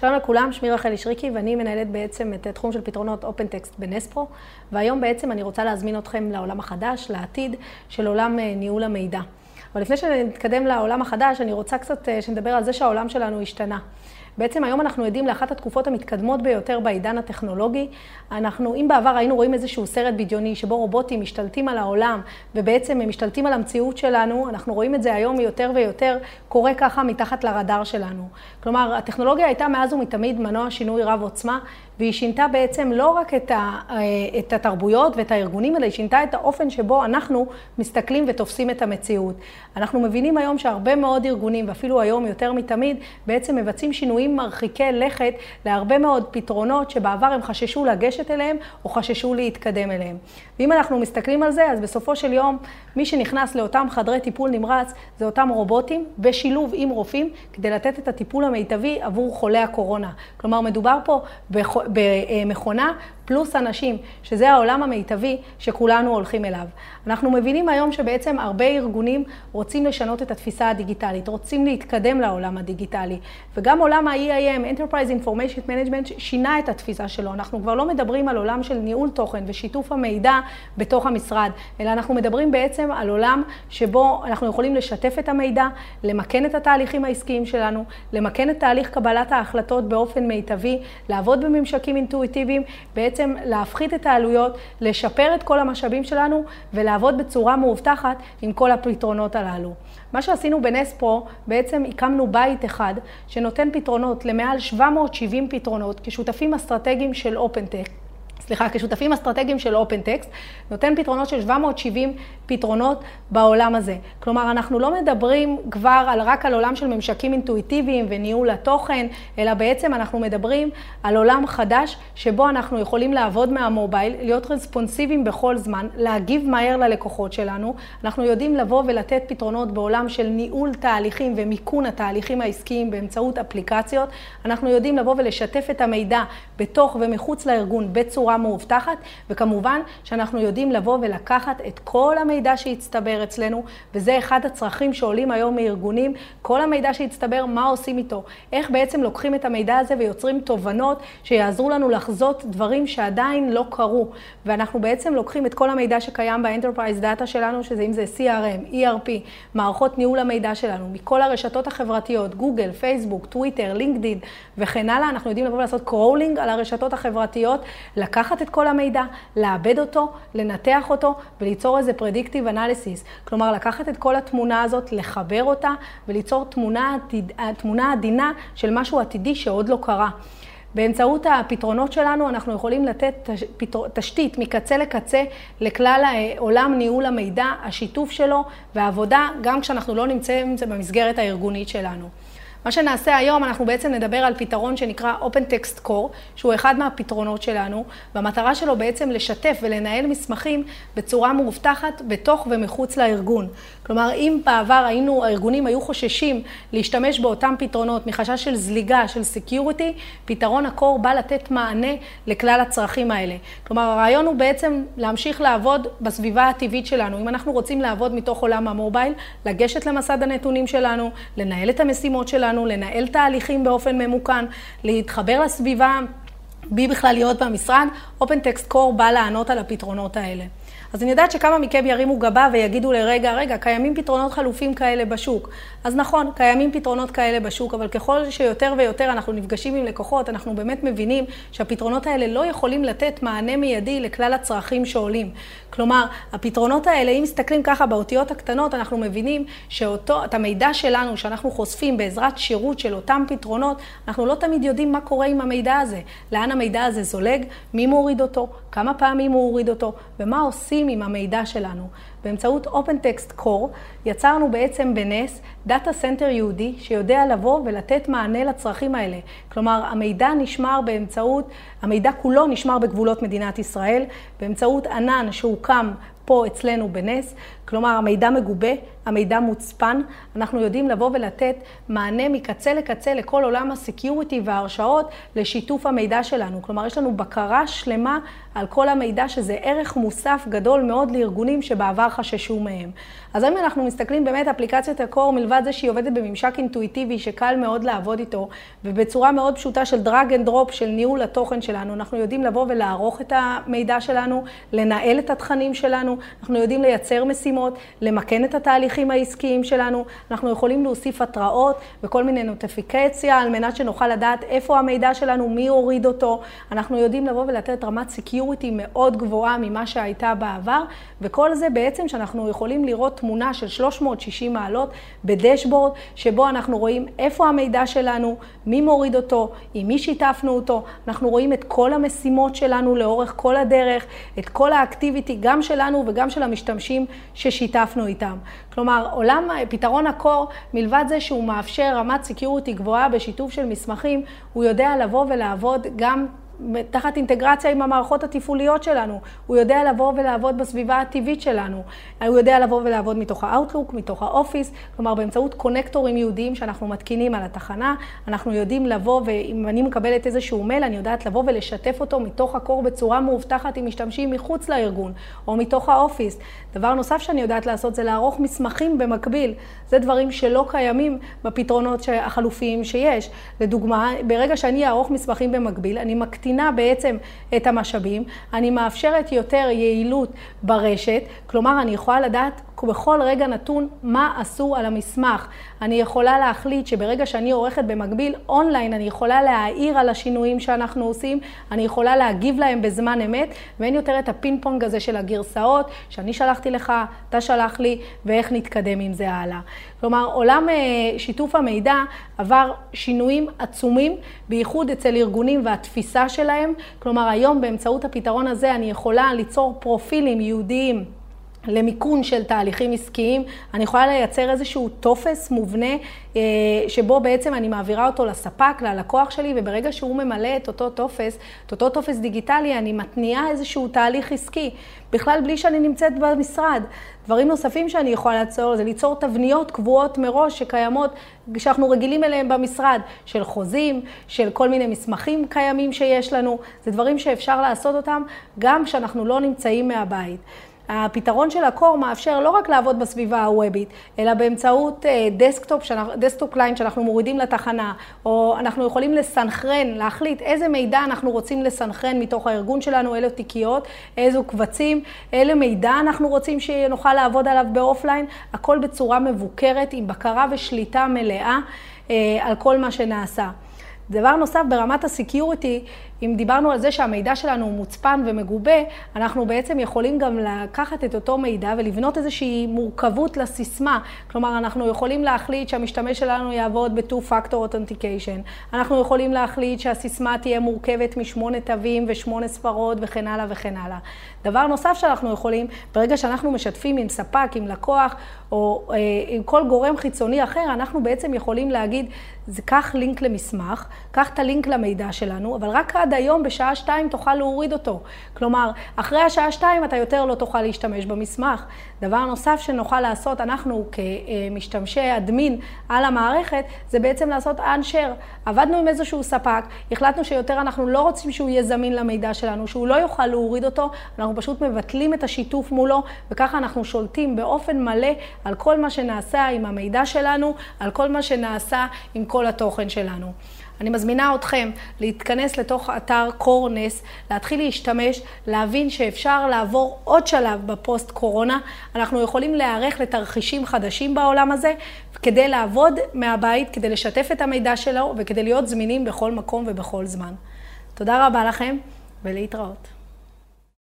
שלום לכולם, שמי רחלי שריקי ואני מנהלת בעצם את התחום של פתרונות אופן-טקסט בנספרו והיום בעצם אני רוצה להזמין אתכם לעולם החדש, לעתיד של עולם ניהול המידע. אבל לפני שנתקדם לעולם החדש, אני רוצה קצת שנדבר על זה שהעולם שלנו השתנה. בעצם היום אנחנו עדים לאחת התקופות המתקדמות ביותר בעידן הטכנולוגי. אנחנו, אם בעבר היינו רואים איזשהו סרט בדיוני שבו רובוטים משתלטים על העולם ובעצם הם משתלטים על המציאות שלנו, אנחנו רואים את זה היום יותר ויותר קורה ככה מתחת לרדאר שלנו. כלומר, הטכנולוגיה הייתה מאז ומתמיד מנוע שינוי רב עוצמה, והיא שינתה בעצם לא רק את, ה, את התרבויות ואת הארגונים, אלא היא שינתה את האופן שבו אנחנו מסתכלים ותופסים את המציאות. אנחנו מבינים היום שהרבה מאוד ארגונים, ואפילו היום יותר מתמיד, בעצם מבצעים שינויים מרחיקי לכת להרבה מאוד פתרונות שבעבר הם חששו לגשת אליהם או חששו להתקדם אליהם. ואם אנחנו מסתכלים על זה, אז בסופו של יום, מי שנכנס לאותם חדרי טיפול נמרץ, זה אותם רובוטים בשילוב עם רופאים, כדי לתת את הטיפול המיטבי עבור חולי הקורונה. כלומר, מדובר פה במכונה פלוס אנשים, שזה העולם המיטבי שכולנו הולכים אליו. אנחנו מבינים היום שבעצם הרבה ארגונים רוצים לשנות את התפיסה הדיגיטלית, רוצים להתקדם לעולם הדיגיטלי. וגם עולם ה-EIM, Enterprise Information Management, שינה את התפיסה שלו. אנחנו כבר לא מדברים על עולם של ניהול תוכן ושיתוף המידע בתוך המשרד, אלא אנחנו מדברים בעצם על עולם שבו אנחנו יכולים לשתף את המידע, למקן את התהליכים העסקיים שלנו, למקן את תהליך קבלת ההחלטות באופן מיטבי, לעבוד בממשקים אינטואיטיביים, בעצם להפחית את העלויות, לשפר את כל המשאבים שלנו ולעבוד בצורה מאובטחת עם כל הפתרונות הללו. מה שעשינו בנספרו, בעצם הקמנו בית אחד שנותן פתרונות למעל 770 פתרונות כשותפים אסטרטגיים של אופנטק. סליחה, כשותפים אסטרטגיים של אופנטקסט, נותן פתרונות של 770 פתרונות בעולם הזה. כלומר, אנחנו לא מדברים כבר על, רק על עולם של ממשקים אינטואיטיביים וניהול התוכן, אלא בעצם אנחנו מדברים על עולם חדש שבו אנחנו יכולים לעבוד מהמובייל, להיות רספונסיביים בכל זמן, להגיב מהר ללקוחות שלנו. אנחנו יודעים לבוא ולתת פתרונות בעולם של ניהול תהליכים ומיכון התהליכים העסקיים באמצעות אפליקציות. אנחנו יודעים לבוא ולשתף את המידע בתוך ומחוץ לארגון בצורה מאובטחת, וכמובן שאנחנו יודעים לבוא ולקחת את כל המידע שהצטבר אצלנו, וזה אחד הצרכים שעולים היום מארגונים, כל המידע שהצטבר, מה עושים איתו, איך בעצם לוקחים את המידע הזה ויוצרים תובנות שיעזרו לנו לחזות דברים שעדיין לא קרו, ואנחנו בעצם לוקחים את כל המידע שקיים ב enterprise data שלנו, שזה אם זה CRM, ERP, מערכות ניהול המידע שלנו, מכל הרשתות החברתיות, גוגל, פייסבוק, טוויטר, לינקדין וכן הלאה, אנחנו יודעים לבוא ולעשות crawling על הרשתות החברתיות, לקחת לקחת את כל המידע, לעבד אותו, לנתח אותו וליצור איזה predictive analysis. כלומר, לקחת את כל התמונה הזאת, לחבר אותה וליצור תמונה, תמונה עדינה של משהו עתידי שעוד לא קרה. באמצעות הפתרונות שלנו אנחנו יכולים לתת תשתית מקצה לקצה לכלל עולם ניהול המידע, השיתוף שלו והעבודה, גם כשאנחנו לא נמצאים במסגרת הארגונית שלנו. מה שנעשה היום, אנחנו בעצם נדבר על פתרון שנקרא Open Text Core, שהוא אחד מהפתרונות שלנו, והמטרה שלו בעצם לשתף ולנהל מסמכים בצורה מאובטחת בתוך ומחוץ לארגון. כלומר, אם בעבר היינו, הארגונים היו חוששים להשתמש באותם פתרונות מחשש של זליגה, של Security, פתרון ה-Core בא לתת מענה לכלל הצרכים האלה. כלומר, הרעיון הוא בעצם להמשיך לעבוד בסביבה הטבעית שלנו. אם אנחנו רוצים לעבוד מתוך עולם המובייל, לגשת למסד הנתונים שלנו, לנהל את המשימות שלנו, שלנו, לנהל תהליכים באופן ממוכן, להתחבר לסביבה, בי בכלל להיות במשרד, OpenText Core בא לענות על הפתרונות האלה. אז אני יודעת שכמה מכם ירימו גבה ויגידו לרגע, רגע, קיימים פתרונות חלופים כאלה בשוק. אז נכון, קיימים פתרונות כאלה בשוק, אבל ככל שיותר ויותר אנחנו נפגשים עם לקוחות, אנחנו באמת מבינים שהפתרונות האלה לא יכולים לתת מענה מיידי לכלל הצרכים שעולים. כלומר, הפתרונות האלה, אם מסתכלים ככה באותיות הקטנות, אנחנו מבינים שאותו, את המידע שלנו, שאנחנו חושפים בעזרת שירות של אותם פתרונות, אנחנו לא תמיד יודעים מה קורה עם המידע הזה. לאן המידע הזה זולג, מי מוריד אותו, כמה פעמים הוא הוריד אותו, ומה עושים עם המידע שלנו. באמצעות OpenText Core יצרנו בעצם בנס data center ייעודי שיודע לבוא ולתת מענה לצרכים האלה. כלומר, המידע נשמר באמצעות, המידע כולו נשמר בגבולות מדינת ישראל, באמצעות ענן שהוקם פה אצלנו בנס. כלומר, המידע מגובה, המידע מוצפן, אנחנו יודעים לבוא ולתת מענה מקצה לקצה לכל עולם הסקיוריטי וההרשאות לשיתוף המידע שלנו. כלומר, יש לנו בקרה שלמה על כל המידע, שזה ערך מוסף גדול מאוד לארגונים שבעבר חששו מהם. אז אם אנחנו מסתכלים באמת, אפליקציית הקור, מלבד זה שהיא עובדת בממשק אינטואיטיבי שקל מאוד לעבוד איתו, ובצורה מאוד פשוטה של drag and drop של ניהול התוכן שלנו, אנחנו יודעים לבוא ולערוך את המידע שלנו, לנהל את התכנים שלנו, אנחנו יודעים לייצר משימות, למכן את התהליכים העסקיים שלנו, אנחנו יכולים להוסיף התראות וכל מיני נוטיפיקציה על מנת שנוכל לדעת איפה המידע שלנו, מי הוריד אותו, אנחנו יודעים לבוא ולתת רמת security מאוד גבוהה ממה שהייתה בעבר, וכל זה בעצם שאנחנו יכולים לראות תמונה של 360 מעלות ב dashboard, שבו אנחנו רואים איפה המידע שלנו, מי מוריד אותו, עם מי שיתפנו אותו, אנחנו רואים את כל המשימות שלנו לאורך כל הדרך, את כל ה activity, גם שלנו וגם של המשתמשים ששיתפנו איתם. כלומר, עולם, פתרון ה Core, מלבד זה שהוא מאפשר רמת security גבוהה בשיתוף של מסמכים, הוא יודע לבוא ולעבוד גם תחת אינטגרציה עם המערכות התפעוליות שלנו. הוא יודע לבוא ולעבוד בסביבה הטבעית שלנו. הוא יודע לבוא ולעבוד מתוך ה Outlook, מתוך ה Office, כלומר באמצעות קונקטורים ייעודיים שאנחנו מתקינים על התחנה. אנחנו יודעים לבוא, ואם אני מקבלת איזשהו מייל, אני יודעת לבוא ולשתף אותו מתוך ה Core בצורה מאובטחת עם משתמשים מחוץ לארגון, או מתוך ה Office. דבר נוסף שאני יודעת לעשות זה לערוך מסמכים במקביל. זה דברים שלא קיימים בפתרונות החלופיים שיש. לדוגמה, ברגע שאני אערוך מסמכים במקביל, אני מקטינה מקטינה בעצם את המשאבים, אני מאפשרת יותר יעילות ברשת, כלומר אני יכולה לדעת בכל רגע נתון מה עשו על המסמך. אני יכולה להחליט שברגע שאני עורכת במקביל אונליין, אני יכולה להעיר על השינויים שאנחנו עושים, אני יכולה להגיב להם בזמן אמת, ואין יותר את הפינג פונג הזה של הגרסאות, שאני שלחתי לך, אתה שלח לי, ואיך נתקדם עם זה הלאה. כלומר, עולם אה, שיתוף המידע עבר שינויים עצומים, בייחוד אצל ארגונים והתפיסה שלהם. כלומר, היום באמצעות הפתרון הזה אני יכולה ליצור פרופילים ייעודיים. למיכון של תהליכים עסקיים, אני יכולה לייצר איזשהו טופס מובנה אה, שבו בעצם אני מעבירה אותו לספק, ללקוח שלי, וברגע שהוא ממלא את אותו טופס, את אותו טופס דיגיטלי, אני מתניעה איזשהו תהליך עסקי, בכלל בלי שאני נמצאת במשרד. דברים נוספים שאני יכולה ליצור זה ליצור תבניות קבועות מראש שקיימות, שאנחנו רגילים אליהם במשרד, של חוזים, של כל מיני מסמכים קיימים שיש לנו, זה דברים שאפשר לעשות אותם גם כשאנחנו לא נמצאים מהבית. הפתרון של ה core מאפשר לא רק לעבוד בסביבה הוובית, אלא באמצעות desktop, desktop client שאנחנו מורידים לתחנה, או אנחנו יכולים לסנכרן, להחליט איזה מידע אנחנו רוצים לסנכרן מתוך הארגון שלנו, אילו תיקיות, איזו קבצים, איזה מידע אנחנו רוצים שנוכל לעבוד עליו ב offline, הכל בצורה מבוקרת, עם בקרה ושליטה מלאה אה, על כל מה שנעשה. דבר נוסף, ברמת הסקיוריטי, אם דיברנו על זה שהמידע שלנו הוא מוצפן ומגובה, אנחנו בעצם יכולים גם לקחת את אותו מידע ולבנות איזושהי מורכבות לסיסמה. כלומר, אנחנו יכולים להחליט שהמשתמש שלנו יעבוד ב-2-Factor Authentication. אנחנו יכולים להחליט שהסיסמה תהיה מורכבת משמונה תווים ושמונה ספרות וכן הלאה וכן הלאה. דבר נוסף שאנחנו יכולים, ברגע שאנחנו משתפים עם ספק, עם לקוח או אה, עם כל גורם חיצוני אחר, אנחנו בעצם יכולים להגיד, זה קח לינק למסמך, קח את הלינק למידע שלנו, אבל רק עד היום בשעה שתיים תוכל להוריד אותו. כלומר, אחרי השעה שתיים אתה יותר לא תוכל להשתמש במסמך. דבר נוסף שנוכל לעשות, אנחנו כמשתמשי אדמין על המערכת, זה בעצם לעשות unshare. עבדנו עם איזשהו ספק, החלטנו שיותר אנחנו לא רוצים שהוא יהיה זמין למידע שלנו, שהוא לא יוכל להוריד אותו, אנחנו פשוט מבטלים את השיתוף מולו, וככה אנחנו שולטים באופן מלא על כל מה שנעשה עם המידע שלנו, על כל מה שנעשה עם כל התוכן שלנו. אני מזמינה אתכם להתכנס לתוך אתר קורנס, להתחיל להשתמש, להבין שאפשר לעבור עוד שלב בפוסט קורונה. אנחנו יכולים להיערך לתרחישים חדשים בעולם הזה, כדי לעבוד מהבית, כדי לשתף את המידע שלו וכדי להיות זמינים בכל מקום ובכל זמן. תודה רבה לכם ולהתראות.